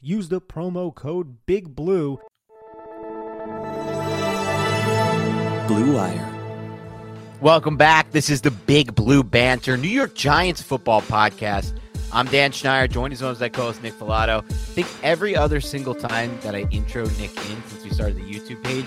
use the promo code Big Blue. Blue Wire. Welcome back. This is the Big Blue Banter, New York Giants football podcast. I'm Dan Schneider, joined as always by co-host Nick Falato. I think every other single time that I intro Nick in since we started the YouTube page,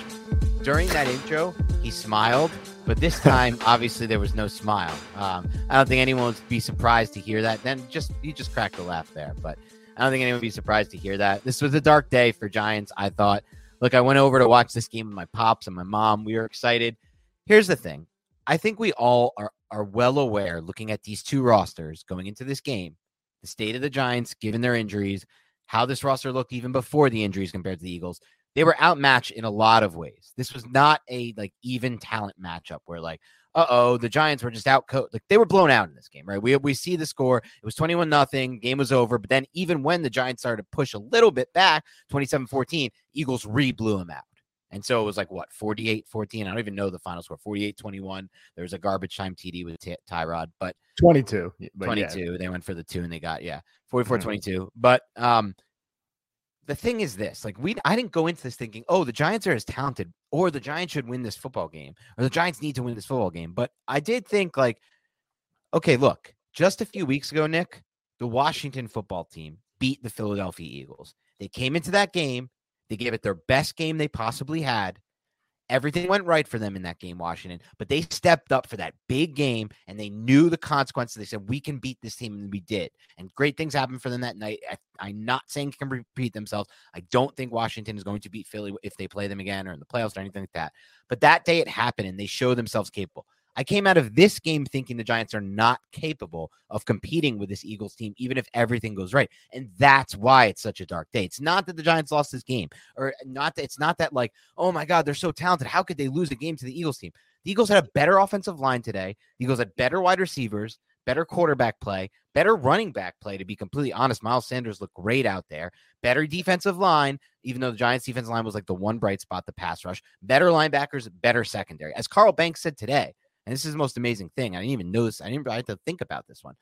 during that intro, he smiled, but this time, obviously, there was no smile. Um, I don't think anyone would be surprised to hear that. Then just he just cracked a laugh there, but I don't think anyone would be surprised to hear that. This was a dark day for Giants. I thought. Look, I went over to watch this game with my pops and my mom. We were excited. Here's the thing: I think we all are are well aware, looking at these two rosters going into this game, the state of the Giants, given their injuries, how this roster looked even before the injuries compared to the Eagles. They were outmatched in a lot of ways. This was not a like even talent matchup where like, uh oh, the Giants were just out coached. Like they were blown out in this game, right? We we see the score. It was 21 nothing. Game was over. But then even when the Giants started to push a little bit back, 27-14, Eagles re-blew them out. And so it was like what 48 14. I don't even know the final score 48 21. There was a garbage time TD with Ty- Tyrod, but 22. 22. Yeah. They went for the two and they got, yeah, 44 mm-hmm. 22. But um, the thing is this like, we, I didn't go into this thinking, oh, the Giants are as talented or the Giants should win this football game or the Giants need to win this football game. But I did think, like, okay, look, just a few weeks ago, Nick, the Washington football team beat the Philadelphia Eagles. They came into that game they gave it their best game they possibly had. Everything went right for them in that game, Washington, but they stepped up for that big game and they knew the consequences. They said, We can beat this team, and we did. And great things happened for them that night. I, am not saying can repeat themselves. I don't think Washington is going to beat Philly if they play them again or in the playoffs or anything like that. But that day it happened and they showed themselves capable. I came out of this game thinking the Giants are not capable of competing with this Eagles team, even if everything goes right. And that's why it's such a dark day. It's not that the Giants lost this game, or not that it's not that like, oh my God, they're so talented. How could they lose a game to the Eagles team? The Eagles had a better offensive line today. The Eagles had better wide receivers, better quarterback play, better running back play, to be completely honest. Miles Sanders looked great out there. Better defensive line, even though the Giants' defensive line was like the one bright spot, the pass rush. Better linebackers, better secondary. As Carl Banks said today, and this is the most amazing thing. I didn't even know this. I didn't had to think about this one.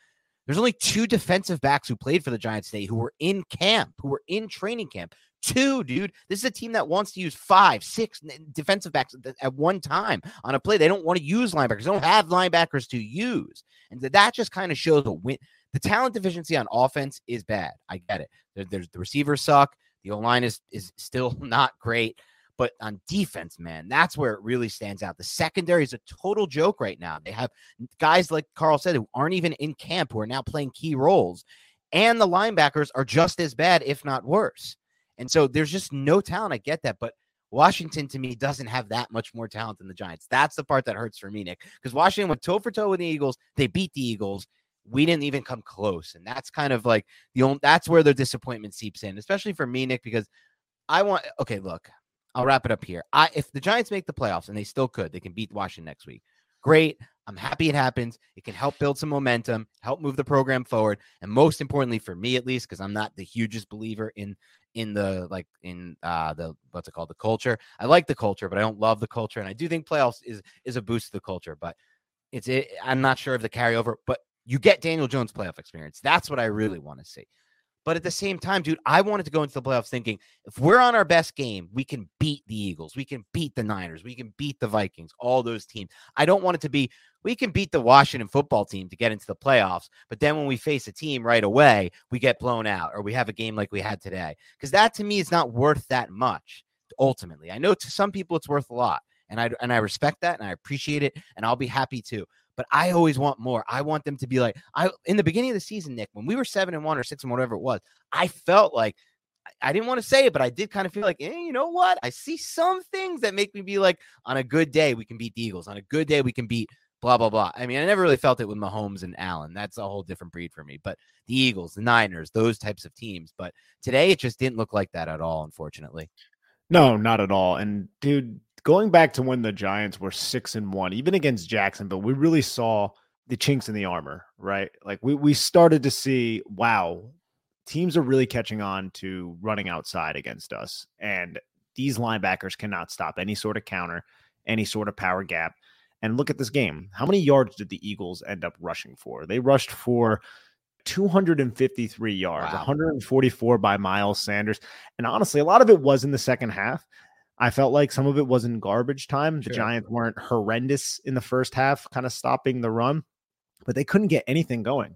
There's only two defensive backs who played for the Giants today who were in camp, who were in training camp. Two, dude. This is a team that wants to use five, six defensive backs at one time on a play. They don't want to use linebackers. They don't have linebackers to use. And that just kind of shows a win. The talent deficiency on offense is bad. I get it. There, there's the receivers suck. The O line is is still not great. But on defense, man, that's where it really stands out. The secondary is a total joke right now. They have guys like Carl said who aren't even in camp who are now playing key roles. And the linebackers are just as bad, if not worse. And so there's just no talent. I get that. But Washington to me doesn't have that much more talent than the Giants. That's the part that hurts for me, Nick, because Washington went toe for toe with the Eagles. They beat the Eagles. We didn't even come close. And that's kind of like the only that's where the disappointment seeps in, especially for me, Nick, because I want okay, look, I'll wrap it up here. I if the Giants make the playoffs and they still could, they can beat Washington next week. Great. I'm happy it happens. It can help build some momentum, help move the program forward, and most importantly for me at least, because I'm not the hugest believer in in the like in uh the what's it called the culture. I like the culture, but I don't love the culture, and I do think playoffs is is a boost to the culture. But It's it, I'm not sure of the carryover, but you get Daniel Jones playoff experience. That's what I really want to see. But at the same time, dude, I wanted to go into the playoffs thinking if we're on our best game, we can beat the Eagles, we can beat the Niners, we can beat the Vikings, all those teams. I don't want it to be we can beat the Washington football team to get into the playoffs, but then when we face a team right away, we get blown out or we have a game like we had today. Because that to me is not worth that much ultimately. I know to some people it's worth a lot. And I and I respect that and I appreciate it and I'll be happy too but I always want more. I want them to be like I in the beginning of the season, Nick, when we were seven and one or six and whatever it was, I felt like I didn't want to say it, but I did kind of feel like, eh, you know what? I see some things that make me be like, on a good day, we can beat the Eagles. On a good day, we can beat blah, blah, blah. I mean, I never really felt it with Mahomes and Allen. That's a whole different breed for me. But the Eagles, the Niners, those types of teams. But today, it just didn't look like that at all, unfortunately. No, not at all. And dude, going back to when the Giants were six and one, even against Jacksonville, we really saw the chinks in the armor, right? Like we we started to see, wow, teams are really catching on to running outside against us. And these linebackers cannot stop any sort of counter, any sort of power gap. And look at this game. How many yards did the Eagles end up rushing for? They rushed for 253 yards, wow. 144 by Miles Sanders. And honestly, a lot of it was in the second half. I felt like some of it was in garbage time. The sure. Giants weren't horrendous in the first half, kind of stopping the run, but they couldn't get anything going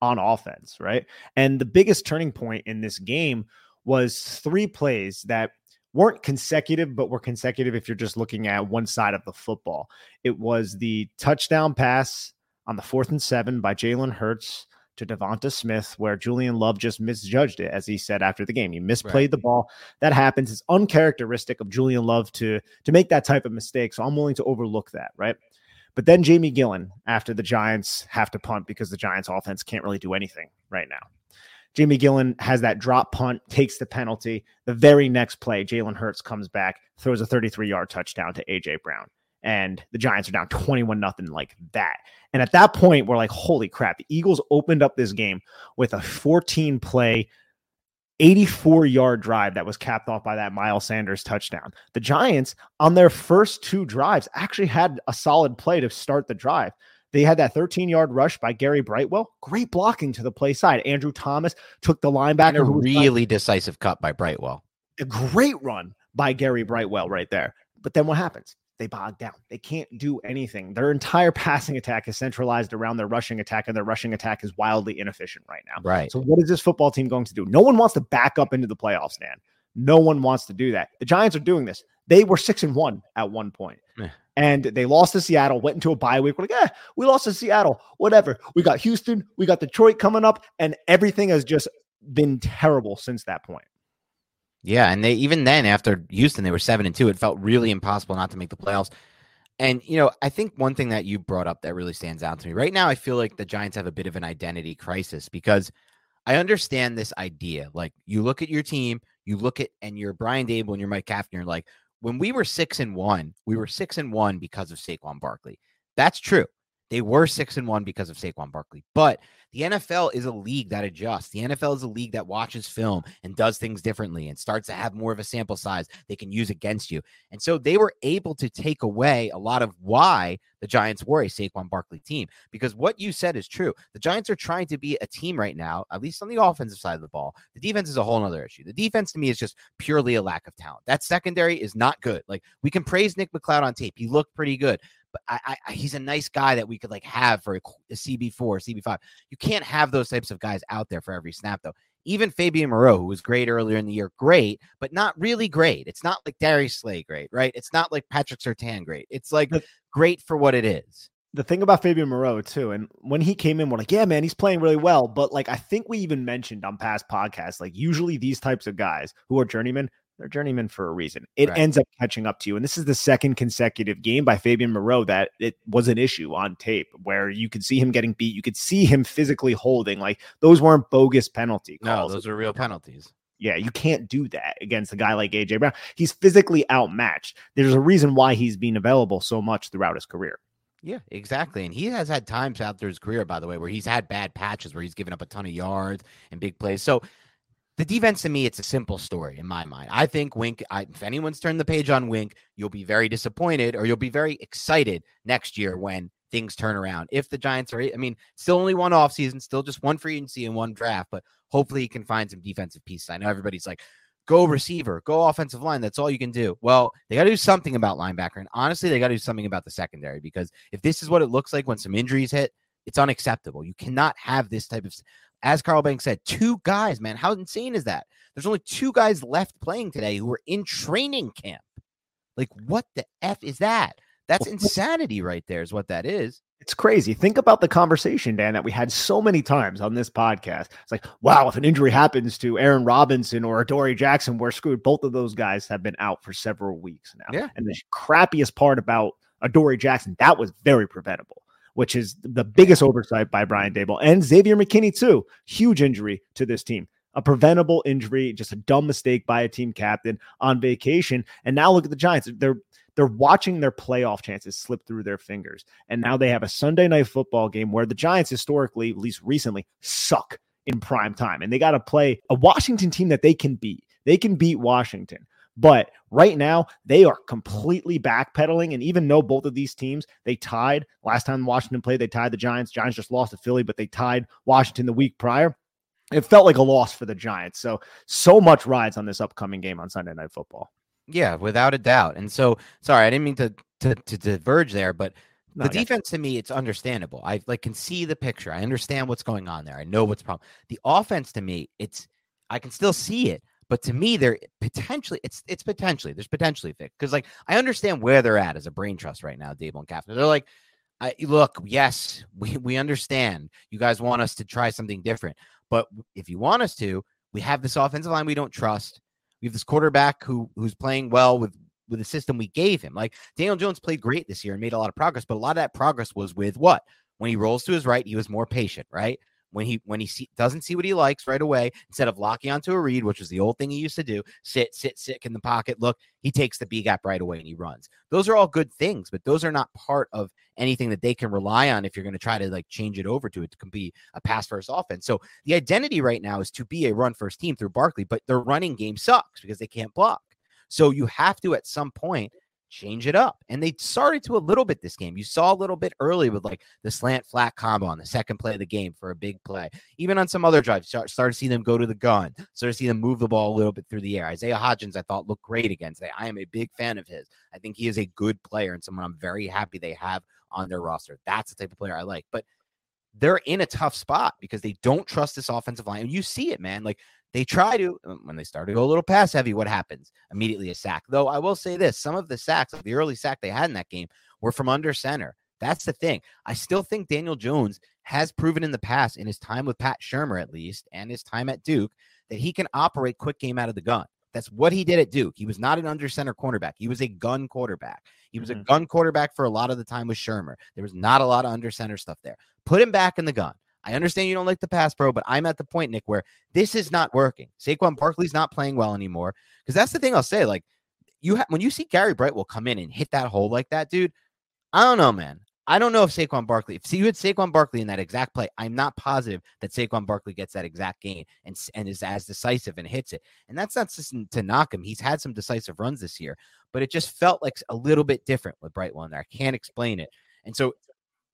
on offense, right? And the biggest turning point in this game was three plays that weren't consecutive, but were consecutive if you're just looking at one side of the football. It was the touchdown pass on the fourth and seven by Jalen Hurts to Devonta Smith, where Julian Love just misjudged it, as he said after the game. He misplayed right. the ball. That happens. It's uncharacteristic of Julian Love to to make that type of mistake. So I'm willing to overlook that, right? But then Jamie Gillan after the Giants have to punt because the Giants offense can't really do anything right now. Jamie Gillan has that drop punt, takes the penalty. The very next play, Jalen Hurts comes back, throws a 33 yard touchdown to AJ Brown and the Giants are down 21 nothing like that. And at that point, we're like, holy crap, the Eagles opened up this game with a 14 play, 84 yard drive that was capped off by that Miles Sanders touchdown. The Giants, on their first two drives, actually had a solid play to start the drive. They had that 13 yard rush by Gary Brightwell. Great blocking to the play side. Andrew Thomas took the linebacker. And a really decisive cut by Brightwell. A great run by Gary Brightwell right there. But then what happens? They bog down. They can't do anything. Their entire passing attack is centralized around their rushing attack, and their rushing attack is wildly inefficient right now. Right. So, what is this football team going to do? No one wants to back up into the playoffs, Dan. No one wants to do that. The Giants are doing this. They were six and one at one point. And they lost to Seattle, went into a bye week. We're like, yeah, we lost to Seattle. Whatever. We got Houston, we got Detroit coming up, and everything has just been terrible since that point. Yeah, and they even then after Houston, they were seven and two. It felt really impossible not to make the playoffs. And you know, I think one thing that you brought up that really stands out to me right now, I feel like the Giants have a bit of an identity crisis because I understand this idea. Like you look at your team, you look at and you're Brian Daboll and you're Mike Kafka, like when we were six and one, we were six and one because of Saquon Barkley. That's true. They were six and one because of Saquon Barkley, but the NFL is a league that adjusts. The NFL is a league that watches film and does things differently and starts to have more of a sample size they can use against you. And so they were able to take away a lot of why the Giants were a Saquon Barkley team. Because what you said is true. The Giants are trying to be a team right now, at least on the offensive side of the ball. The defense is a whole other issue. The defense to me is just purely a lack of talent. That secondary is not good. Like we can praise Nick McCloud on tape. He looked pretty good but I, I, he's a nice guy that we could like have for a, a CB4, CB5. You can't have those types of guys out there for every snap, though. Even Fabian Moreau, who was great earlier in the year, great, but not really great. It's not like Darius Slay great, right? It's not like Patrick Surtain great. It's like great for what it is the thing about Fabian Moreau too, and when he came in, we're like, yeah, man, he's playing really well. But like, I think we even mentioned on past podcasts, like usually these types of guys who are journeymen, they're journeymen for a reason. It right. ends up catching up to you. And this is the second consecutive game by Fabian Moreau that it was an issue on tape where you could see him getting beat. You could see him physically holding. Like those weren't bogus penalty calls. No, those are real penalties. Yeah, you can't do that against a guy like AJ Brown. He's physically outmatched. There's a reason why he's been available so much throughout his career. Yeah, exactly. And he has had times out through his career, by the way, where he's had bad patches where he's given up a ton of yards and big plays. So the defense to me, it's a simple story in my mind. I think Wink, I, if anyone's turned the page on Wink, you'll be very disappointed or you'll be very excited next year when things turn around. If the Giants are, I mean, still only one offseason, still just one free agency and one draft, but hopefully he can find some defensive pieces. I know everybody's like, go receiver, go offensive line. That's all you can do. Well, they got to do something about linebacker. And honestly, they got to do something about the secondary because if this is what it looks like when some injuries hit, it's unacceptable. You cannot have this type of, as Carl Banks said, two guys, man. How insane is that? There's only two guys left playing today who are in training camp. Like, what the F is that? That's insanity right there, is what that is. It's crazy. Think about the conversation, Dan, that we had so many times on this podcast. It's like, wow, if an injury happens to Aaron Robinson or Dory Jackson, we're screwed. Both of those guys have been out for several weeks now. Yeah. And the crappiest part about Dory Jackson, that was very preventable, which is the biggest oversight by Brian Daboll and Xavier McKinney, too. Huge injury to this team a preventable injury, just a dumb mistake by a team captain on vacation. And now look at the Giants. They're they're watching their playoff chances slip through their fingers. And now they have a Sunday night football game where the Giants historically, at least recently, suck in prime time. And they got to play a Washington team that they can beat. They can beat Washington. But right now, they are completely backpedaling. And even though both of these teams, they tied last time Washington played, they tied the Giants. Giants just lost to Philly, but they tied Washington the week prior. It felt like a loss for the Giants. So, so much rides on this upcoming game on Sunday Night Football. Yeah, without a doubt. And so, sorry, I didn't mean to to, to diverge there, but the defense to me, it's understandable. I like can see the picture. I understand what's going on there. I know what's problem. The offense to me, it's I can still see it, but to me, they're potentially it's it's potentially there's potentially fixed because like I understand where they're at as a brain trust right now, Daboll and Kafka. They're like, I look, yes, we we understand you guys want us to try something different, but if you want us to, we have this offensive line we don't trust. We have this quarterback who who's playing well with with the system we gave him. Like Daniel Jones played great this year and made a lot of progress, but a lot of that progress was with what? When he rolls to his right, he was more patient, right? When he when he see, doesn't see what he likes right away, instead of locking onto a read, which was the old thing he used to do, sit, sit, sit in the pocket, look, he takes the B gap right away and he runs. Those are all good things, but those are not part of anything that they can rely on if you're going to try to like change it over to it to be a pass first offense. So the identity right now is to be a run first team through Barkley, but their running game sucks because they can't block. So you have to at some point change it up. And they started to a little bit this game. You saw a little bit early with like the slant flat combo on the second play of the game for a big play. Even on some other drives, start, started to see them go to the gun, started to see them move the ball a little bit through the air. Isaiah Hodgins, I thought looked great against. They, I am a big fan of his. I think he is a good player and someone I'm very happy they have on their roster. That's the type of player I like. But they're in a tough spot because they don't trust this offensive line. And you see it, man. Like they try to, um, when they start to go a little pass heavy, what happens? Immediately a sack. Though I will say this some of the sacks, the early sack they had in that game, were from under center. That's the thing. I still think Daniel Jones has proven in the past, in his time with Pat Shurmur at least, and his time at Duke, that he can operate quick game out of the gun. That's what he did at Duke. He was not an under center cornerback. He was a gun quarterback. He was mm-hmm. a gun quarterback for a lot of the time with Shurmur. There was not a lot of under center stuff there. Put him back in the gun. I understand you don't like the pass pro, but I'm at the point, Nick, where this is not working. Saquon Barkley's not playing well anymore. Because that's the thing I'll say. Like, you ha- when you see Gary Brightwell come in and hit that hole like that, dude, I don't know, man. I don't know if Saquon Barkley, if you had Saquon Barkley in that exact play, I'm not positive that Saquon Barkley gets that exact gain and, and is as decisive and hits it. And that's not just to knock him. He's had some decisive runs this year, but it just felt like a little bit different with Brightwell in there. I can't explain it. And so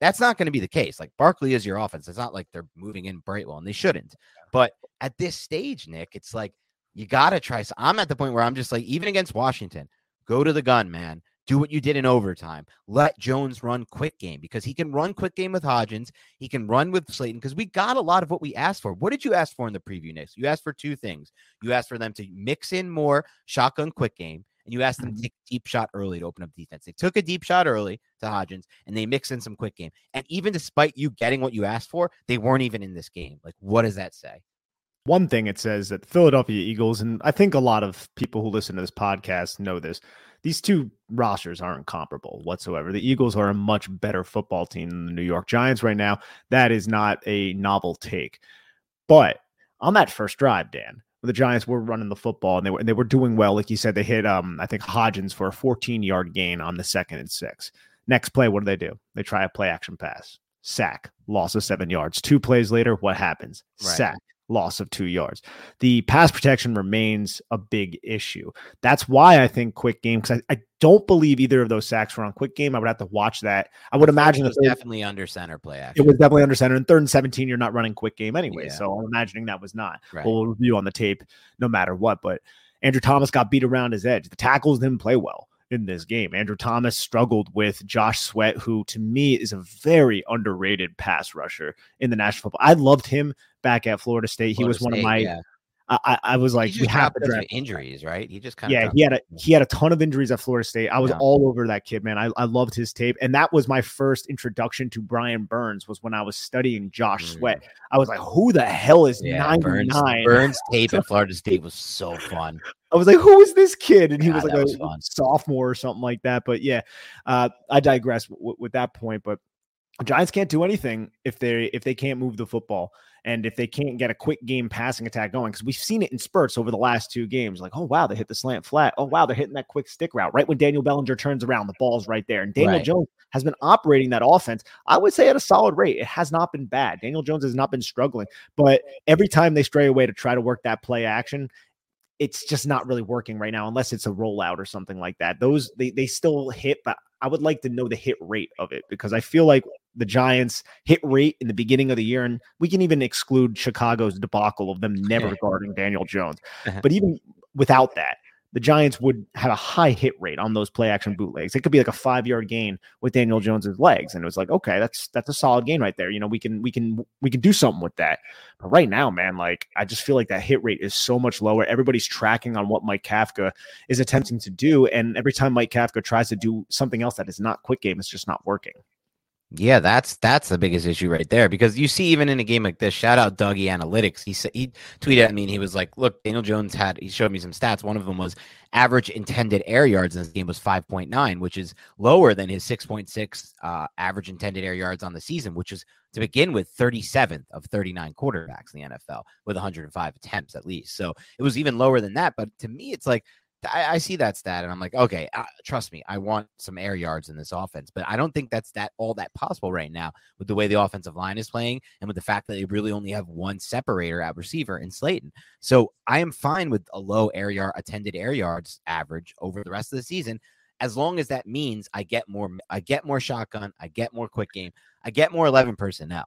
that's not going to be the case. Like Barkley is your offense. It's not like they're moving in Brightwell and they shouldn't. But at this stage, Nick, it's like you got to try. So I'm at the point where I'm just like, even against Washington, go to the gun, man. Do what you did in overtime. Let Jones run quick game because he can run quick game with Hodgins. He can run with Slayton because we got a lot of what we asked for. What did you ask for in the preview, Nick? You asked for two things. You asked for them to mix in more shotgun quick game and you ask them to mm-hmm. take a deep shot early to open up defense. They took a deep shot early to Hodgins and they mix in some quick game. And even despite you getting what you asked for, they weren't even in this game. Like, what does that say? One thing it says that Philadelphia Eagles, and I think a lot of people who listen to this podcast know this, these two rosters aren't comparable whatsoever. The Eagles are a much better football team than the New York Giants right now. That is not a novel take. But on that first drive, Dan, the Giants were running the football and they were and they were doing well. Like you said, they hit um I think Hodgins for a 14 yard gain on the second and six. Next play, what do they do? They try a play action pass, sack, loss of seven yards. Two plays later, what happens? Right. Sack, loss of two yards. The pass protection remains a big issue. That's why I think quick game, because I, I, don't believe either of those sacks were on quick game. I would have to watch that. I would imagine it was definitely under center play. Actually. It was definitely under center. And third and 17, you're not running quick game anyway. Yeah. So I'm imagining that was not. Right. We'll review on the tape no matter what. But Andrew Thomas got beat around his edge. The tackles didn't play well in this game. Andrew Thomas struggled with Josh Sweat, who to me is a very underrated pass rusher in the national football. I loved him back at Florida State. Florida he was State, one of my yeah. I, I was like, we have to draft injuries, right? He just kind of yeah, he had a he had a ton of injuries at Florida State. I was yeah. all over that kid, man. I, I loved his tape, and that was my first introduction to Brian Burns. Was when I was studying Josh mm. Sweat. I was like, who the hell is yeah, ninety nine? Burns, Burns tape at Florida State was so fun. I was like, who is this kid? And he was like a was sophomore or something like that. But yeah, uh, I digress w- with that point. But Giants can't do anything if they if they can't move the football and if they can't get a quick game passing attack going because we've seen it in spurts over the last two games like oh wow they hit the slant flat oh wow they're hitting that quick stick route right when Daniel Bellinger turns around the ball's right there and Daniel right. Jones has been operating that offense I would say at a solid rate it has not been bad Daniel Jones has not been struggling but every time they stray away to try to work that play action it's just not really working right now unless it's a rollout or something like that. Those they they still hit, but I would like to know the hit rate of it because I feel like the Giants hit rate in the beginning of the year, and we can even exclude Chicago's debacle of them never guarding Daniel Jones. Uh-huh. But even without that, the Giants would have a high hit rate on those play action bootlegs. It could be like a five yard gain with Daniel Jones's legs, and it was like, okay, that's that's a solid gain right there. You know, we can we can we can do something with that. But right now, man, like I just feel like that hit rate is so much lower. Everybody's tracking on what Mike Kafka is attempting to do, and every time Mike Kafka tries to do something else that is not quick game, it's just not working. Yeah, that's that's the biggest issue right there because you see even in a game like this, shout out Dougie Analytics. He said he tweeted at me and he was like, "Look, Daniel Jones had he showed me some stats. One of them was average intended air yards in this game was 5.9, which is lower than his 6.6 uh, average intended air yards on the season, which is to begin with 37th of 39 quarterbacks in the NFL with 105 attempts at least. So it was even lower than that. But to me, it's like I, I, see that stat and I'm like, okay, uh, trust me, I want some air yards in this offense, but I don't think that's that all that possible right now with the way the offensive line is playing and with the fact that they really only have one separator at receiver in Slayton. So I am fine with a low air yard attended air yards average over the rest of the season, as long as that means I get more, I get more shotgun, I get more quick game, I get more 11 personnel.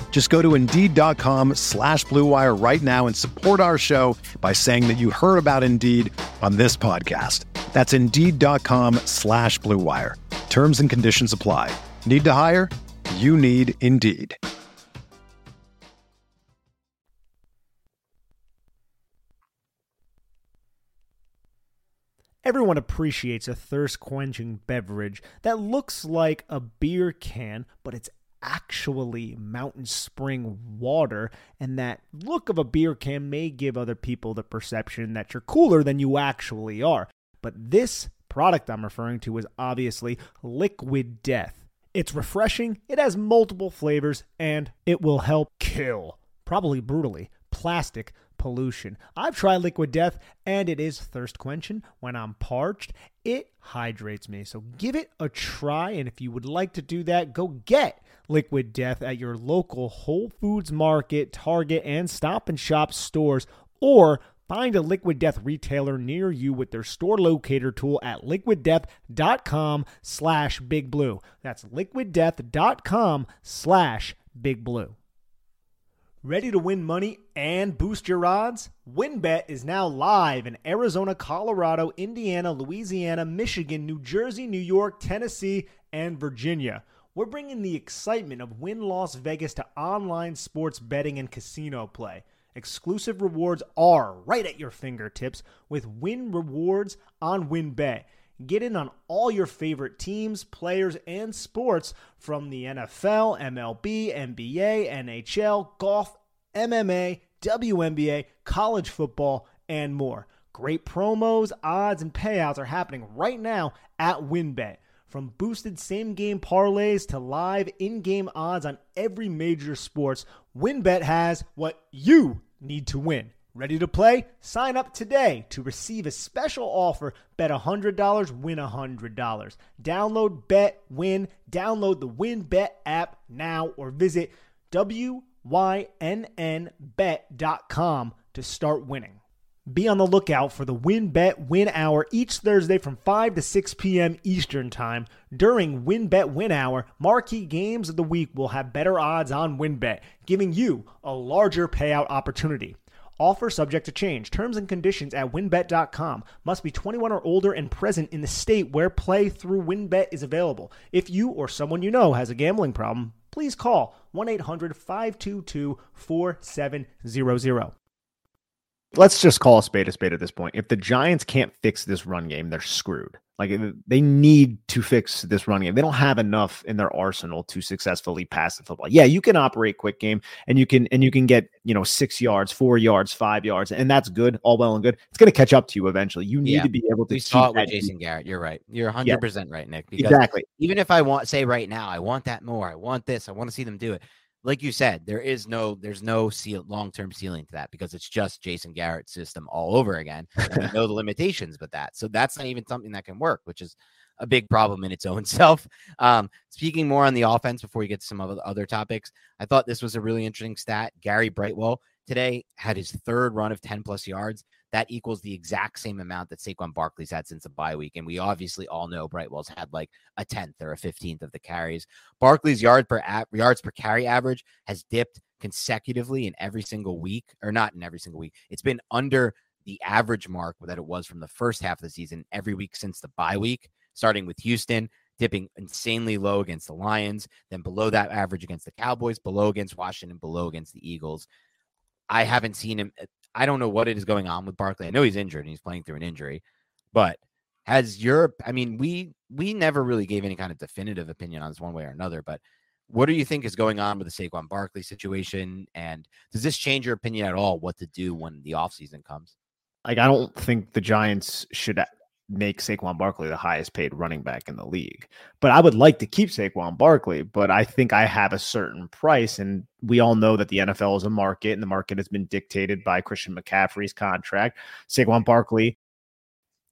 Just go to Indeed.com slash BlueWire right now and support our show by saying that you heard about Indeed on this podcast. That's Indeed.com slash BlueWire. Terms and conditions apply. Need to hire? You need Indeed. Everyone appreciates a thirst quenching beverage that looks like a beer can, but it's actually mountain spring water, and that look of a beer can may give other people the perception that you're cooler than you actually are. But this product I'm referring to is obviously Liquid Death. It's refreshing, it has multiple flavors, and it will help kill, probably brutally, plastic pollution. I've tried Liquid Death and it is thirst quenching when I'm parched. It hydrates me. So give it a try. And if you would like to do that, go get Liquid Death at your local Whole Foods Market, Target, and Stop and Shop stores or Find a Liquid Death retailer near you with their store locator tool at liquiddeath.com slash big blue. That's liquiddeath.com slash big blue. Ready to win money and boost your odds? WynnBET is now live in Arizona, Colorado, Indiana, Louisiana, Michigan, New Jersey, New York, Tennessee, and Virginia. We're bringing the excitement of Wynn Las Vegas to online sports betting and casino play. Exclusive rewards are right at your fingertips with Wynn Rewards on WynnBET. Get in on all your favorite teams, players, and sports from the NFL, MLB, NBA, NHL, golf, MMA, WNBA, college football, and more. Great promos, odds, and payouts are happening right now at WynnBET. From boosted same game parlays to live in game odds on every major sports, WynnBET has what you need to win. Ready to play? Sign up today to receive a special offer. Bet $100, win $100. Download Bet Win. Download the WynnBET app now or visit WYNNBet.com to start winning. Be on the lookout for the WynnBET Win Hour each Thursday from 5 to 6 p.m. Eastern Time. During WynnBET Win Hour, marquee games of the week will have better odds on WynnBET, giving you a larger payout opportunity. Offer subject to change. Terms and conditions at wynnbet.com. Must be 21 or older and present in the state where play through WynnBET is available. If you or someone you know has a gambling problem, please call 1 800 522 4700. Let's just call a spade a spade at this point. If the Giants can't fix this run game, they're screwed. Like they need to fix this run game. They don't have enough in their arsenal to successfully pass the football. Yeah, you can operate quick game and you can and you can get, you know, 6 yards, 4 yards, 5 yards, and that's good, all well and good. It's going to catch up to you eventually. You need yeah. to be able to We saw it with Jason Garrett. You're right. You're 100% yeah. right, Nick. exactly. Even if I want say right now, I want that more. I want this. I want to see them do it like you said, there is no there's no seal, long-term ceiling to that because it's just Jason Garrett's system all over again. And we know the limitations with that. So that's not even something that can work, which is a big problem in its own self. Um, speaking more on the offense before we get to some of the other topics, I thought this was a really interesting stat. Gary Brightwell today had his third run of 10 plus yards that equals the exact same amount that Saquon Barkley's had since the bye week. And we obviously all know Brightwell's had like a tenth or a fifteenth of the carries. Barkley's yard per a- yards per carry average has dipped consecutively in every single week, or not in every single week. It's been under the average mark that it was from the first half of the season every week since the bye week, starting with Houston, dipping insanely low against the Lions, then below that average against the Cowboys, below against Washington, below against the Eagles. I haven't seen him. Uh, I don't know what it is going on with Barkley. I know he's injured and he's playing through an injury, but has your I mean, we we never really gave any kind of definitive opinion on this one way or another, but what do you think is going on with the Saquon Barkley situation? And does this change your opinion at all what to do when the offseason comes? Like, I don't think the Giants should make Saquon Barkley the highest paid running back in the league. But I would like to keep Saquon Barkley, but I think I have a certain price. And we all know that the NFL is a market, and the market has been dictated by Christian McCaffrey's contract. Saquon Barkley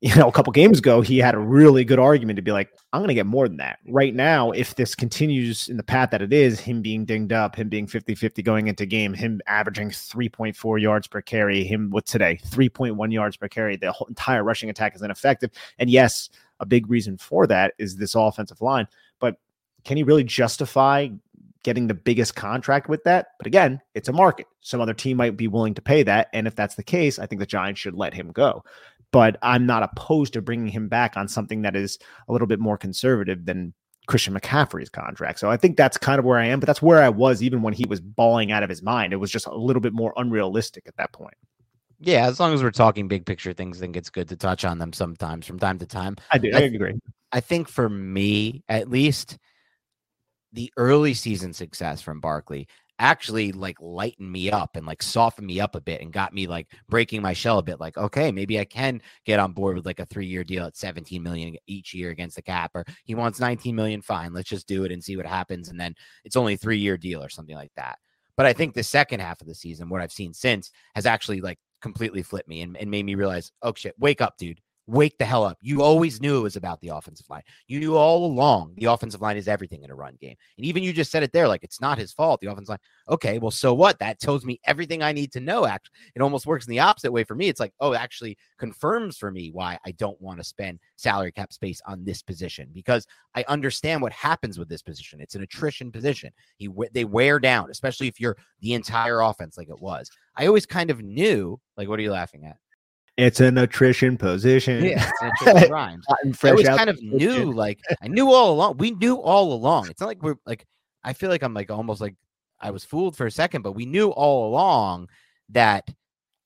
you know, a couple games ago, he had a really good argument to be like, I'm going to get more than that. Right now, if this continues in the path that it is, him being dinged up, him being 50 50 going into game, him averaging 3.4 yards per carry, him with today, 3.1 yards per carry, the whole entire rushing attack is ineffective. And yes, a big reason for that is this offensive line. But can he really justify getting the biggest contract with that? But again, it's a market. Some other team might be willing to pay that. And if that's the case, I think the Giants should let him go but I'm not opposed to bringing him back on something that is a little bit more conservative than Christian McCaffrey's contract. So I think that's kind of where I am, but that's where I was even when he was balling out of his mind. It was just a little bit more unrealistic at that point. Yeah, as long as we're talking big picture things, I think it's good to touch on them sometimes from time to time. I do. I, I agree. I think for me, at least, the early season success from Barkley actually like lightened me up and like softened me up a bit and got me like breaking my shell a bit like okay maybe i can get on board with like a three year deal at 17 million each year against the cap or he wants 19 million fine let's just do it and see what happens and then it's only three year deal or something like that. But i think the second half of the season what i've seen since has actually like completely flipped me and, and made me realize oh shit wake up dude wake the hell up. You always knew it was about the offensive line. You knew all along the offensive line is everything in a run game. And even you just said it there, like it's not his fault, the offensive line. Okay, well, so what? That tells me everything I need to know. Actually, it almost works in the opposite way for me. It's like, oh, it actually confirms for me why I don't want to spend salary cap space on this position because I understand what happens with this position. It's an attrition position. He they wear down, especially if you're the entire offense like it was. I always kind of knew, like, what are you laughing at? It's an attrition position. Yeah, attrition rhymes. I always kind of new. like, I knew all along. We knew all along. It's not like we're like. I feel like I'm like almost like I was fooled for a second, but we knew all along that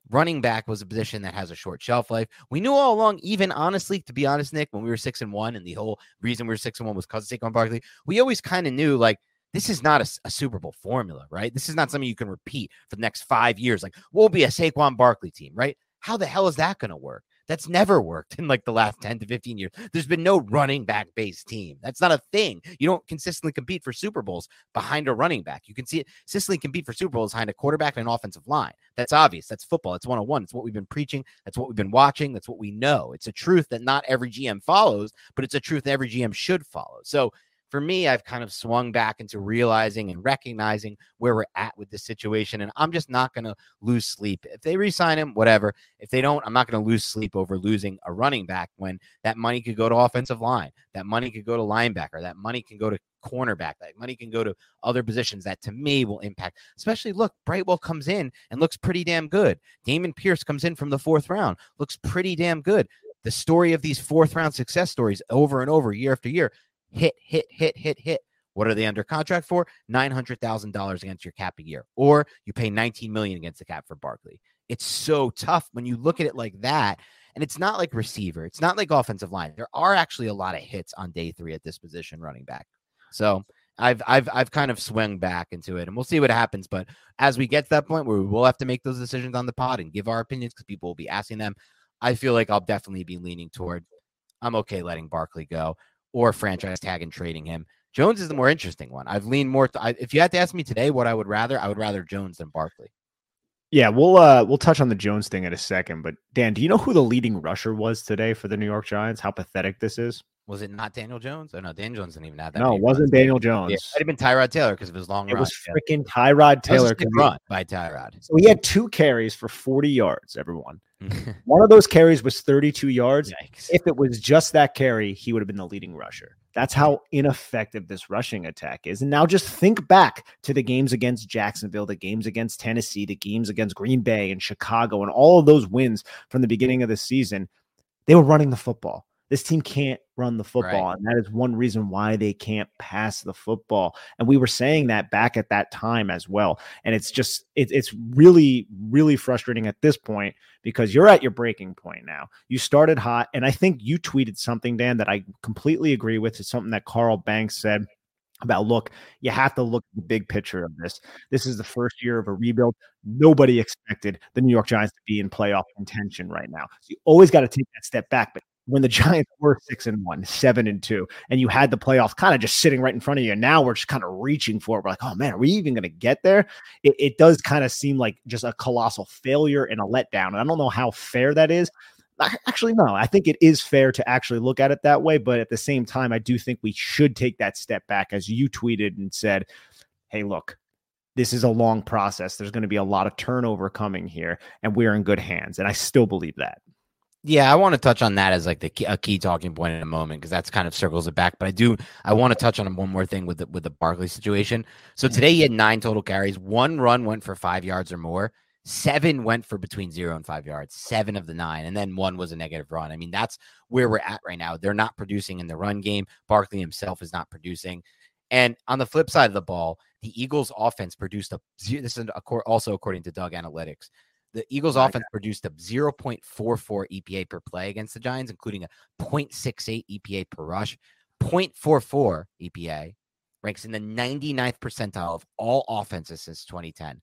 running back was a position that has a short shelf life. We knew all along, even honestly, to be honest, Nick, when we were six and one, and the whole reason we were six and one was because of Saquon Barkley. We always kind of knew, like, this is not a, a, Super Bowl formula, right? This is not something you can repeat for the next five years. Like, we'll be a Saquon Barkley team, right? How the hell is that going to work? That's never worked in like the last mm. 10 to 15 years. There's been no running back based team. That's not a thing. You don't consistently compete for Super Bowls behind a running back. You can see it consistently compete for Super Bowls behind a quarterback and an offensive line. That's obvious. That's football. It's one on one. It's what we've been preaching. That's what we've been watching. That's what we know. It's a truth that not every GM follows, but it's a truth every GM should follow. So for me, I've kind of swung back into realizing and recognizing where we're at with this situation. And I'm just not going to lose sleep. If they resign him, whatever. If they don't, I'm not going to lose sleep over losing a running back when that money could go to offensive line, that money could go to linebacker, that money can go to cornerback, that money can go to other positions that to me will impact. Especially look, Brightwell comes in and looks pretty damn good. Dameon Pierce comes in from the fourth round, looks pretty damn good. The story of these fourth round success stories over and over, year after year, hit, hit, hit, hit, hit. What are they under contract for? Nine hundred thousand dollars against your cap a year, or you pay nineteen million against the cap for Barkley. It's so tough when you look at it like that. And it's not like receiver, it's not like offensive line. There are actually a lot of hits on day three at this position, running back. So I've I've I've kind of swung back into it, and we'll see what happens. But as we get to that point where we will have to make those decisions on the pod and give our opinions because people will be asking them, I feel like I'll definitely be leaning toward I'm okay letting Barkley go or franchise tag and trading him. Jones is the more interesting one. I've leaned more. To, I, if you had to ask me today what I would rather, I would rather Jones than Barkley. Yeah, we'll uh we'll touch on the Jones thing in a second. But Dan, do you know who the leading rusher was today for the New York Giants? How pathetic this is. Was it not Daniel Jones? Oh no, Daniel Jones didn't even have that. No, it wasn't Daniel Jones. Yeah, it might have been Tyrod Taylor because of his long it run. It was freaking Tyrod Taylor. run by Tyrod. So he had two carries for 40 yards, everyone. Mm-hmm. One of those carries was 32 yards. Yikes. If it was just that carry, he would have been the leading rusher. That's how ineffective this rushing attack is. And now just think back to the games against Jacksonville, the games against Tennessee, the games against Green Bay and Chicago, and all of those wins from the beginning of the season. They were running the football. This team can't run the football. Right. And that is one reason why they can't pass the football. And we were saying that back at that time as well. And it's just, it, it's really, really frustrating at this point because you're at your breaking point now. You started hot. And I think you tweeted something, Dan, that I completely agree with. It's something that Carl Banks said about look, you have to look at the big picture of this. This is the first year of a rebuild. Nobody expected the New York Giants to be in playoff contention right now. So you always got to take that step back. But when the Giants were six and one, seven and two, and you had the playoffs kind of just sitting right in front of you. And now we're just kind of reaching for it. We're like, oh man, are we even going to get there? It, it does kind of seem like just a colossal failure and a letdown. And I don't know how fair that is. Actually, no, I think it is fair to actually look at it that way. But at the same time, I do think we should take that step back, as you tweeted and said, hey, look, this is a long process. There's going to be a lot of turnover coming here, and we're in good hands. And I still believe that. Yeah, I want to touch on that as like the key, a key talking point in a moment because that's kind of circles it back. But I do I want to touch on one more thing with the with the Barkley situation. So mm-hmm. today he had nine total carries. One run went for five yards or more. Seven went for between zero and five yards. Seven of the nine, and then one was a negative run. I mean, that's where we're at right now. They're not producing in the run game. Barkley himself is not producing. And on the flip side of the ball, the Eagles' offense produced a. This is also according to Doug Analytics the Eagles offense produced a 0.44 EPA per play against the Giants, including a 0.68 EPA per rush. 0.44 EPA ranks in the 99th percentile of all offenses since 2010.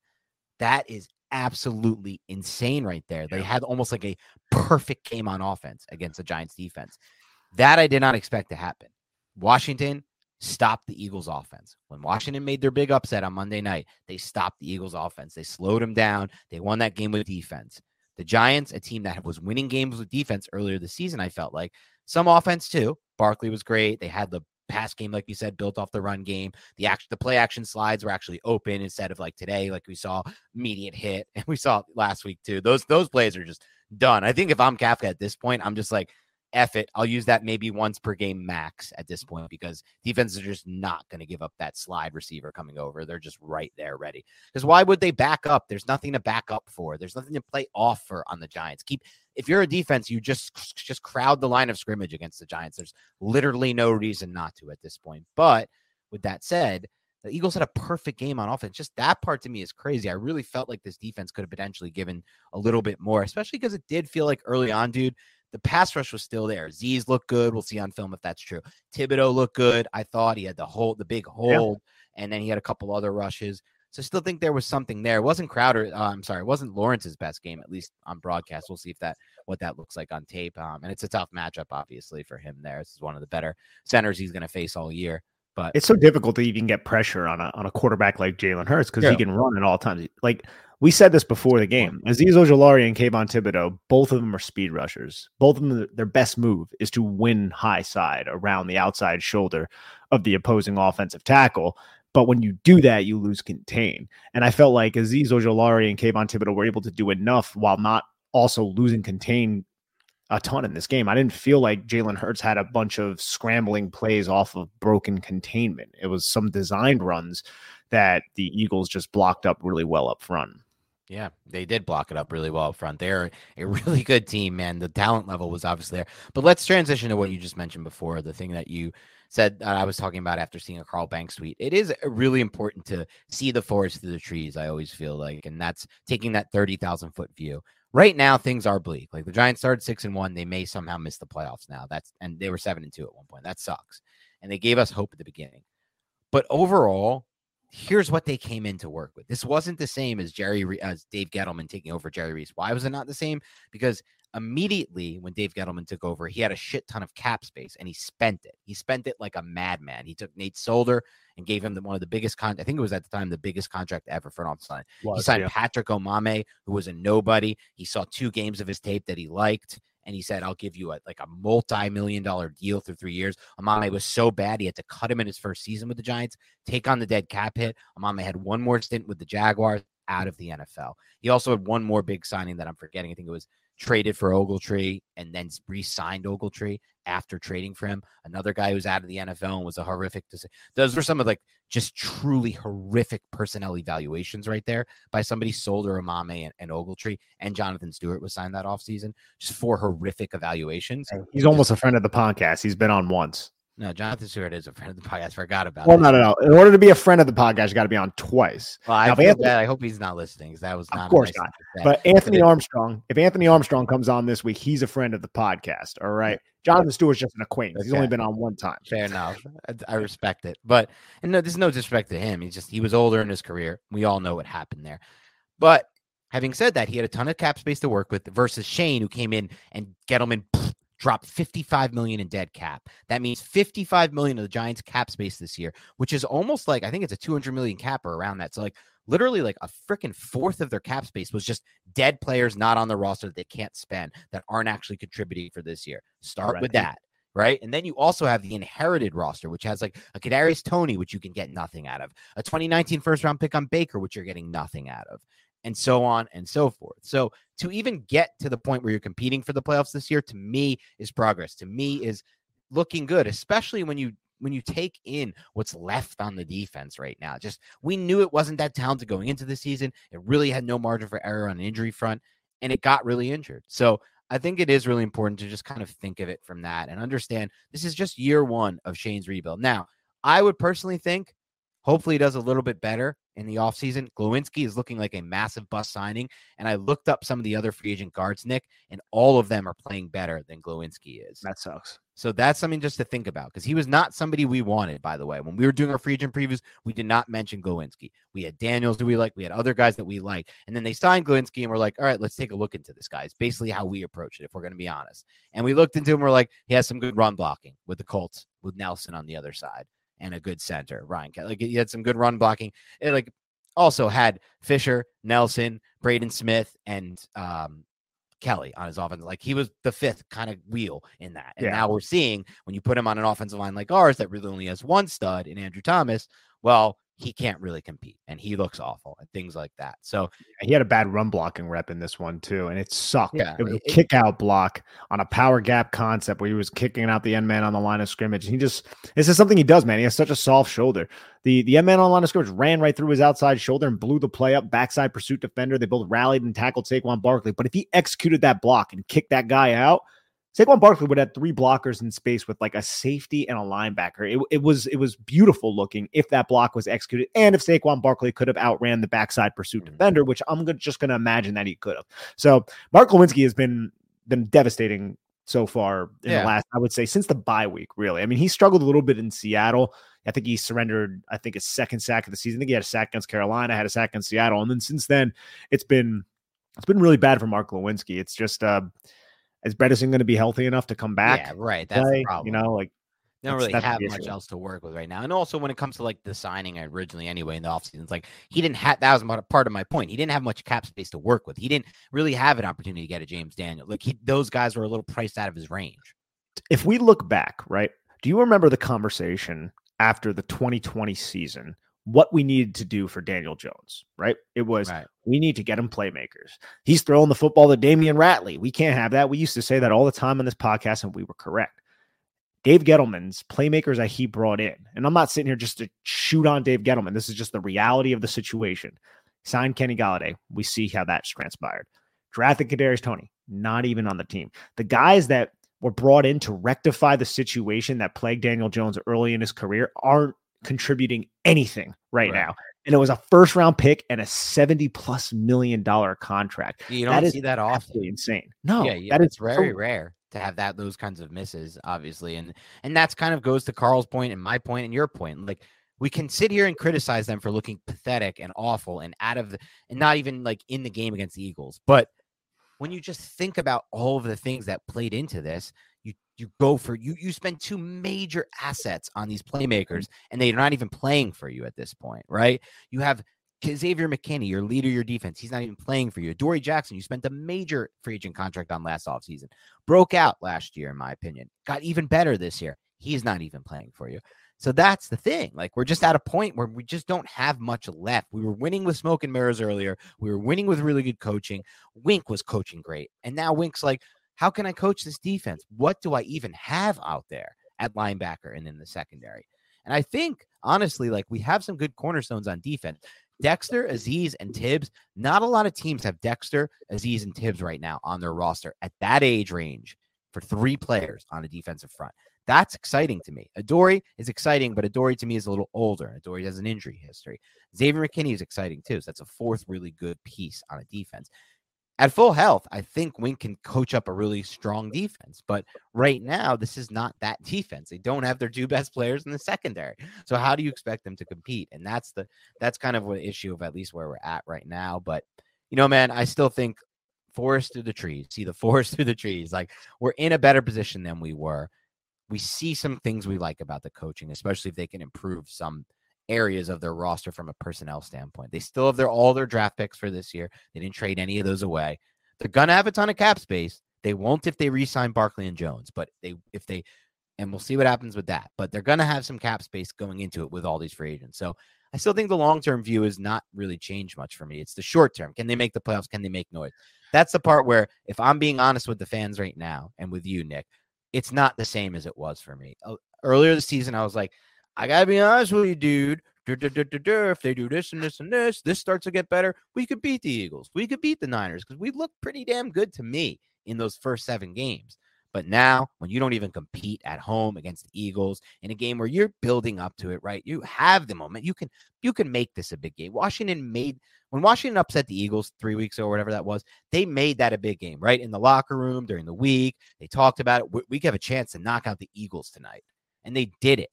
That is absolutely insane right there. They had almost like a perfect game on offense against the Giants defense. That I did not expect to happen. Washington stopped the Eagles offense. When Washington made their big upset on Monday night, they stopped the Eagles offense. They slowed them down. They won that game with defense. The Giants, a team that was winning games with defense earlier this season, I felt like some offense too. Barkley was great. They had the pass game, like you said, built off the run game. The action, the play action slides were actually open instead of like today, like we saw immediate hit, and we saw last week too. Those those plays are just done. I think if I'm Kafka at this point, I'm just like, F it. I'll use that maybe once per game max at this point because defenses are just not going to give up that slide receiver coming over. They're just right there ready. Because why would they back up? There's nothing to back up for. There's nothing to play off for on the Giants. Keep if you're a defense, you just just crowd the line of scrimmage against the Giants. There's literally no reason not to at this point. But with that said, the Eagles had a perfect game on offense. Just that part to me is crazy. I really felt like this defense could have potentially given a little bit more, especially because it did feel like early on, dude, the pass rush was still there. Z's looked good. We'll see on film if that's true. Thibodeaux looked good. I thought he had the hold, the big hold, yeah. and then he had a couple other rushes. So I still think there was something there. It wasn't Crowder. Uh, I'm sorry, it wasn't Lawrence's best game, at least on broadcast. We'll see if that what that looks like on tape. Um, and it's a tough matchup, obviously, for him there. This is one of the better centers he's going to face all year. But it's so difficult to even get pressure on a on a quarterback like Jalen Hurts because yeah. he can run at all times. Like we said this before the game. Azeez Ojulari and Kayvon Thibodeaux, both of them are speed rushers. Both of them, their best move is to win high side around the outside shoulder of the opposing offensive tackle. But when you do that, you lose contain. And I felt like Azeez Ojulari and Kayvon Thibodeaux were able to do enough while not also losing contain a ton in this game. I didn't feel like Jalen Hurts had a bunch of scrambling plays off of broken containment. It was some designed runs that the Eagles just blocked up really well up front. Yeah, they did block it up really well up front. They're a really good team, man. The talent level was obviously there. But let's transition to what you just mentioned before, the thing that you said that I was talking about after seeing a Carl Banks tweet. It is really important to see the forest through the trees, I always feel like, and that's taking that 30,000 foot view. Right now, things are bleak. Like the Giants started six and one. They may somehow miss the playoffs now. That's and they were seven and two at one point. That sucks. And they gave us hope at the beginning. But overall, here's what they came in to work with. This wasn't the same as Jerry as Dave Gettleman taking over Jerry Reese. Why was it not the same? Because immediately when Dave Gettleman took over, he had a shit ton of cap space and he spent it. He spent it like a madman. He took Nate Solder and gave him the, one of the biggest con. I think it was at the time the biggest contract ever for an offside. He signed yeah. Patrick Omameh, who was a nobody. He saw two games of his tape that he liked and he said, I'll give you a, like a multi-million dollar deal through three years. Omameh was so bad he had to cut him in his first season with the Giants, take on the dead cap hit. Omameh had one more stint with the Jaguars out of the NFL. He also had one more big signing that I'm forgetting. I think it was traded for Ogletree and then re-signed Ogletree after trading for him. Another guy who's out of the NFL and was a horrific. Decision. Those were some of like just truly horrific personnel evaluations right there by somebody Solder Omameh and, and Ogletree and Jonathan Stewart was signed that offseason. Just four horrific evaluations. He's almost a friend of the podcast. He's been on once. No, Jonathan Stewart is a friend of the podcast. Forgot about. Well, no, no, no. In order to be a friend of the podcast, you got to be on twice. Well, I, now, Anthony, I hope he's not listening. Because that was not. Of course nice not. But Anthony Armstrong, if Anthony Armstrong comes on this week, he's a friend of the podcast. All right. Jonathan Stewart's just an acquaintance. Okay. He's only been on one time. Fair enough. I, I respect it, but and no, there's no disrespect to him. He's just he was older in his career. We all know what happened there. But having said that, he had a ton of cap space to work with versus Schoen, who came in and Gettleman dropped 55 million in dead cap. That means 55 million of the Giants cap space this year, which is almost like I think it's a 200 million cap or around that. So like literally like a freaking fourth of their cap space was just dead players not on the roster that they can't spend that aren't actually contributing for this year. Start right. with that. Right. And then you also have the inherited roster, which has like a Kadarius Toney, which you can get nothing out of, a 2019 first round pick on Baker, which you're getting nothing out of and so on and so forth. So to even get to the point where you're competing for the playoffs this year, to me is progress. To me is looking good, especially when you when you take in what's left on the defense right now. Just we knew it wasn't that talented going into the season. It really had no margin for error on the injury front, and it got really injured. So I think it is really important to just kind of think of it from that and understand this is just year one of Schoen's rebuild. Now, I would personally think hopefully he does a little bit better in the offseason. Glowinski is looking like a massive bust signing. And I looked up some of the other free agent guards, Nick, and all of them are playing better than Glowinski is. That sucks. So that's something just to think about because he was not somebody we wanted, by the way. When we were doing our free agent previews, we did not mention Glowinski. We had Daniels who we like, we had other guys that we like. And then they signed Glowinski and we're like, all right, let's take a look into this guy. It's basically how we approach it, if we're going to be honest. And we looked into him, we're like, he has some good run blocking with the Colts, with Nelson on the other side and a good center, Ryan Kelly. Like he had some good run blocking. It like also had Fisher, Nelson, Braden Smith, and um, Kelly on his offense. Like he was the fifth kind of wheel in that. And Yeah. now we're seeing when you put him on an offensive line like ours that really only has one stud in Andrew Thomas, well, he can't really compete and he looks awful and things like that. So He had a bad run blocking rep in this one too, and it sucked. Yeah, it was a kick out block on a power gap concept where he was kicking out the end man on the line of scrimmage. He just this is something he does, man. He has such a soft shoulder. The the end man on the line of scrimmage ran right through his outside shoulder and blew the play up. Backside pursuit defender. They both rallied and tackled Saquon Barkley. But if he executed that block and kicked that guy out, Saquon Barkley would have three blockers in space with like a safety and a linebacker. It, it was it was beautiful looking if that block was executed, and if Saquon Barkley could have outran the backside pursuit Mhm. defender, which I'm gonna, just going to imagine that he could have. So Mark Glowinski has been been devastating so far in Yeah. the last, I would say, since the bye week. Really, I mean, he struggled a little bit in Seattle. I think he surrendered. I think his second sack of the season. I think he had a sack against Carolina, had a sack against Seattle, and then since then, it's been it's been really bad for Mark Glowinski. It's just uh, is Bredeson going to be healthy enough to come back? yeah, right. That's play? the problem. You know, like They don't really have much else to work with right now. And also when it comes to like the signing originally anyway in the offseason, it's like he didn't have that was part of my point. He didn't have much cap space to work with. He didn't really have an opportunity to get a James Daniel. Like he, those guys were a little priced out of his range. if we look back, right? Do you remember the conversation after the 2020 season? What we needed to do for Daniel Jones, right? It was Right. we need to get him playmakers. He's throwing the football to Damion Ratley. We can't have that. We used to say that all the time on this podcast, and we were correct. Dave Gettleman's playmakers that he brought in, and I'm not sitting here just to shoot on Dave Gettleman. This is just the reality of the situation. Signed Kenny Golladay. We see how that's transpired. Drafted Kadarius Toney, not even on the team. The guys that were brought in to rectify the situation that plagued Daniel Jones early in his career aren't contributing anything right, Right. now. And it was a first round pick and a 70 plus million dollar contract. You That don't is see that often. Insane. No, yeah, yeah, that is it's very so- rare to have that those kinds of misses, obviously, and and that's kind of goes to Carl's point and my point and your point. Like we can sit here and criticize them for looking pathetic and awful and out of the and not even like in the game against the Eagles, but when you just think about all of the things that played into this, you go for you you spend two major assets on these playmakers mm-hmm. and they're not even playing for you at this point, right? You have Xavier McKinney, your leader, your defense, he's not even playing for you. Dory Jackson, you spent a major free agent contract on last offseason. Broke out last year, in my opinion. Got even better this year. He's not even playing for you. So that's the thing. Like, we're just at a point where we just don't have much left. We were winning with smoke and mirrors earlier. We were winning with really good coaching. Wink was coaching great. And now Wink's like, how can I coach this defense? What do I even have out there at linebacker and in the secondary? And I think, honestly, like we have some good cornerstones on defense. Dexter, Azeez, and Tibbs. Not a lot of teams have Dexter, Azeez, and Tibbs right now on their roster at that age range for three players on a defensive front. That's exciting to me. Adoree is exciting, but Adoree to me is a little older. Adoree has an injury history. Xavier McKinney is exciting too. So that's a fourth really good piece on a defense. At full health, I think Wink can coach up a really strong defense. But right now, this is not that defense. They don't have their two best players in the secondary. So how do you expect them to compete? And that's the that's kind of what issue of at least where we're at right now. But you know, man, I still think forest through the trees. See the forest through the trees. Like we're in a better position than we were. We see some things we like about the coaching, especially if they can improve some areas of their roster from a personnel standpoint. They still have their all their draft picks for this year. They didn't trade any of those away. They're gonna have a ton of cap space. They won't if they re-sign Barkley and Jones, but they if they and we'll see what happens with that. But they're gonna have some cap space going into it with all these free agents. So I still think the long-term view is not really changed much for me. It's the short term. Can they make the playoffs? Can they make noise? That's the part where if I'm being honest with the fans right now and with you, Nick, it's not the same as it was for me. Uh, Earlier this season, I was like, I gotta be honest with you, dude. If they do this and this and this, this starts to get better. We could beat the Eagles. We could beat the Niners because we looked pretty damn good to me in those first seven games. But now, when you don't even compete at home against the Eagles in a game where you're building up to it, right? You have the moment. You can you can make this a big game. Washington made when Washington upset the Eagles three weeks ago, or whatever that was. They made that a big game, right? In the locker room during the week, they talked about it. We, we have a chance to knock out the Eagles tonight, and they did it.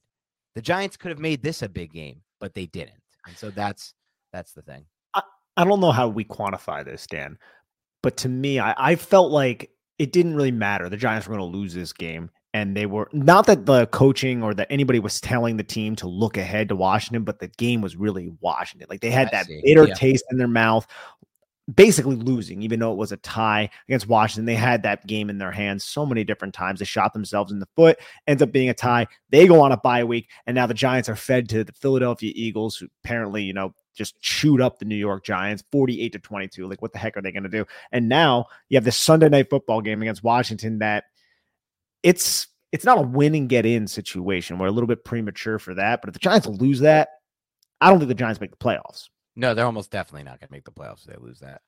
The Giants could have made this a big game, but they didn't, and so that's that's the thing. I don't know how we quantify this, Dan, but to me, I, I felt like it didn't really matter. The Giants were going to lose this game. And they were not that the coaching or that anybody was telling the team to look ahead to Washington, but the game was really Washington. Like they had I that see. bitter Yeah. taste in their mouth. Basically losing, even though it was a tie against Washington. They had that game in their hands so many different times. They shot themselves in the foot, ends up being a tie. They go on a bye week, and now the Giants are fed to the Philadelphia Eagles, who apparently, you know, just chewed up the New York Giants 48 to 22. Like, what the heck are they going to do? And now you have this Sunday night football game against Washington that it's it's not a win and get in situation. We're a little bit premature for that. But if the Giants lose that, I don't think the Giants make the playoffs. No, they're almost definitely not going to make the playoffs if they lose that.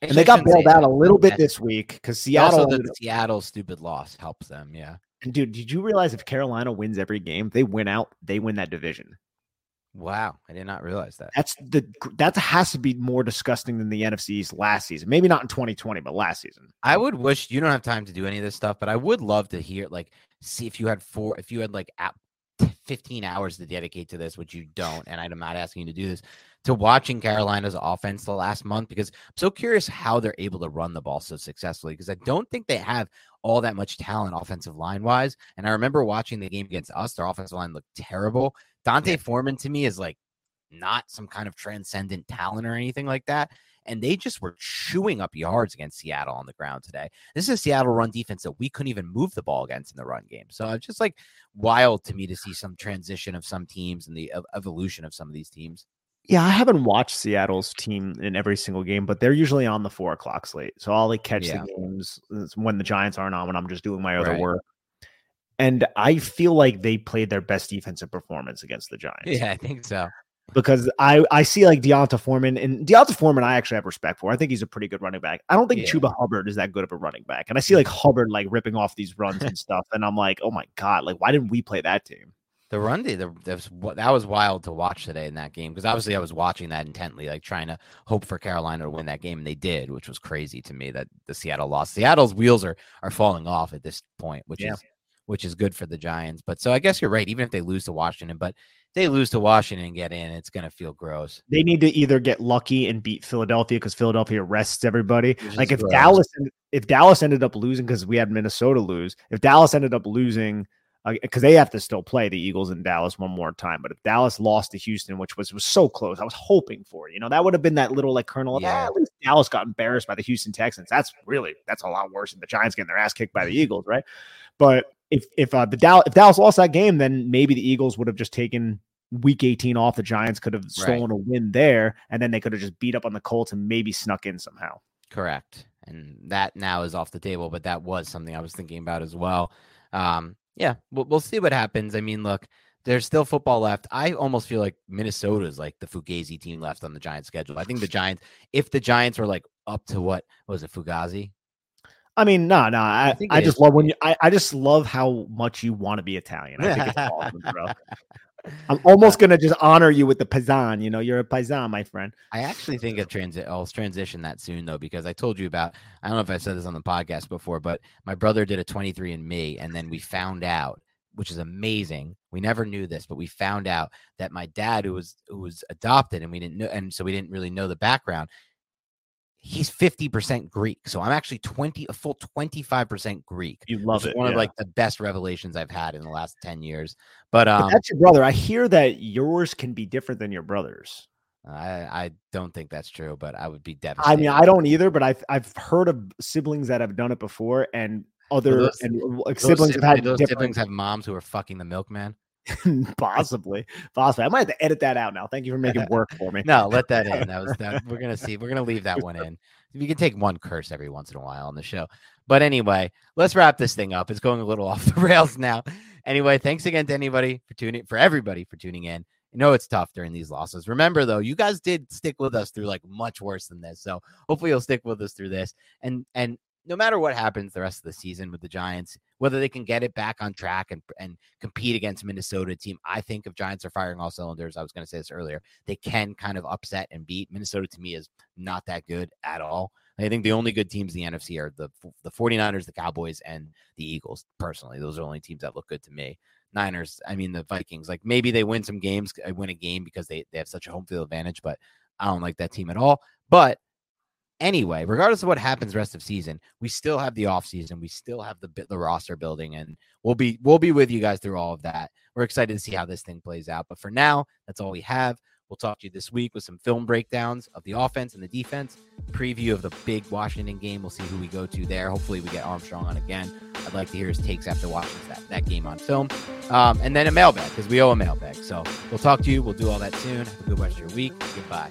And they got bailed out a little bit this week because Seattle. Also, the Seattle stupid loss helps them. Yeah. And dude, did you realize if Carolina wins every game, they win out, they win that division. Wow, I did not realize that. That's the that has to be more disgusting than the NFC's last season. Maybe not in 2020, but last season. I would wish you don't have time to do any of this stuff, but I would love to hear like see if you had four if you had like 15 hours to dedicate to this, which you don't, and I'm not asking you to do this, to watching Carolina's offense the last month because I'm so curious how they're able to run the ball so successfully because I don't think they have all that much talent offensive line wise. And I remember watching the game against us, their offensive line looked terrible. D'Onta yeah. Foreman to me is like not some kind of transcendent talent or anything like that. And they just were chewing up yards against Seattle on the ground today. This is a Seattle run defense that we couldn't even move the ball against in the run game. So it's just like wild to me to see some transition of some teams and the evolution of some of these teams. Yeah, I haven't watched Seattle's team in every single game, but they're usually on the four o'clock slate. So I'll like catch yeah. the games uh, when the Giants aren't on when I'm just doing my other right. work. And I feel like they played their best defensive performance against the Giants. Yeah, I think so. Because I, I see like D'Onta Foreman and D'Onta Foreman, I actually have respect for. I think he's a pretty good running back. I don't think yeah. Chuba Hubbard is that good of a running back. And I see like Hubbard like ripping off these runs and stuff. And I'm like, oh my God, like why didn't we play that team? The run the, the, that was that was wild to watch today in that game because obviously I was watching that intently, like trying to hope for Carolina to win that game, and they did, which was crazy to me that the Seattle lost. Seattle's wheels are are falling off at this point, which yeah. is which is good for the Giants. But so I guess you're right, even if they lose to Washington, but they lose to Washington and get in, it's going to feel gross. They need to either get lucky and beat Philadelphia because Philadelphia rests everybody. like if gross. Dallas, if Dallas ended up losing because we had Minnesota lose, if Dallas ended up losing because uh, they have to still play the Eagles in Dallas one more time. But if Dallas lost to Houston, which was was so close, I was hoping for You know, that would have been that little like kernel of yeah. ah, at least Dallas got embarrassed by the Houston Texans. That's really that's a lot worse than the Giants getting their ass kicked by the Eagles, right? But if if uh, the Dallas if Dallas lost that game, then maybe the Eagles would have just taken week 18 off. The Giants could have stolen right. a win there, and then they could have just beat up on the Colts and maybe snuck in somehow. Correct. And that now is off the table, but that was something I was thinking about as well. Um, yeah, we'll, we'll see what happens. I mean, look, there's still football left. I almost feel like Minnesota is like the Fugazi team left on the Giants schedule. I think the Giants, if the Giants were like up to what was it, Fugazi? I mean, no, no. I, I, I just love when you. I, I just love how much you want to be Italian. I think it's awesome, bro. I'm almost gonna just honor you with the paisan. You know, you're a paisan, my friend. I actually think of transit. I'll transition that soon though, because I told you about. I don't know if I said this on the podcast before, but my brother did a 23andMe, and then we found out, which is amazing. We never knew this, but we found out that my dad, who was who was adopted, and we didn't know, and so we didn't really know the background he's 50% Greek. So I'm actually 20 a full 25% Greek. You love it. One yeah. of like the best revelations I've had in the last 10 years. But um but that's your brother. I hear that yours can be different than your brother's. I, I don't think that's true, but I would be devastated. I mean, I don't either, but I've I've heard of siblings that have done it before, and other those, and those siblings, have had those different... siblings have moms who are fucking the milkman. possibly, possibly. I might have to edit that out now. Thank you for making work for me. no, let that in. That was that. We're gonna see. We're gonna leave that one in. We can take one curse every once in a while on the show. But anyway, let's wrap this thing up. It's going a little off the rails now. Anyway, thanks again to anybody for tuning for everybody for tuning in. I know it's tough during these losses. Remember though, you guys did stick with us through like much worse than this. So hopefully you'll stick with us through this. And and no matter what happens the rest of the season with the Giants, whether they can get it back on track and, and compete against Minnesota team, I think if Giants are firing all cylinders, I was going to say this earlier, they can kind of upset and beat Minnesota. To me, is not that good at all. I think the only good teams in the NFC are the the 49ers, the Cowboys, and the Eagles. Personally, those are the only teams that look good to me. Niners, I mean the Vikings, like maybe they win some games, uh, win a game because they, they have such a home field advantage, but I don't like that team at all. But anyway, regardless of what happens rest of season, we still have the off season. We still have the the roster building, and we'll be we'll be with you guys through all of that. We're excited to see how this thing plays out. But for now, that's all we have. We'll talk to you this week with some film breakdowns of the offense and the defense, preview of the big Washington game. We'll see who we go to there. Hopefully, we get Armstrong on again. I'd like to hear his takes after watching that, that game on film. Um, and then a mailbag because we owe a mailbag. So we'll talk to you. We'll do all that soon. Have a good rest of your week. Goodbye.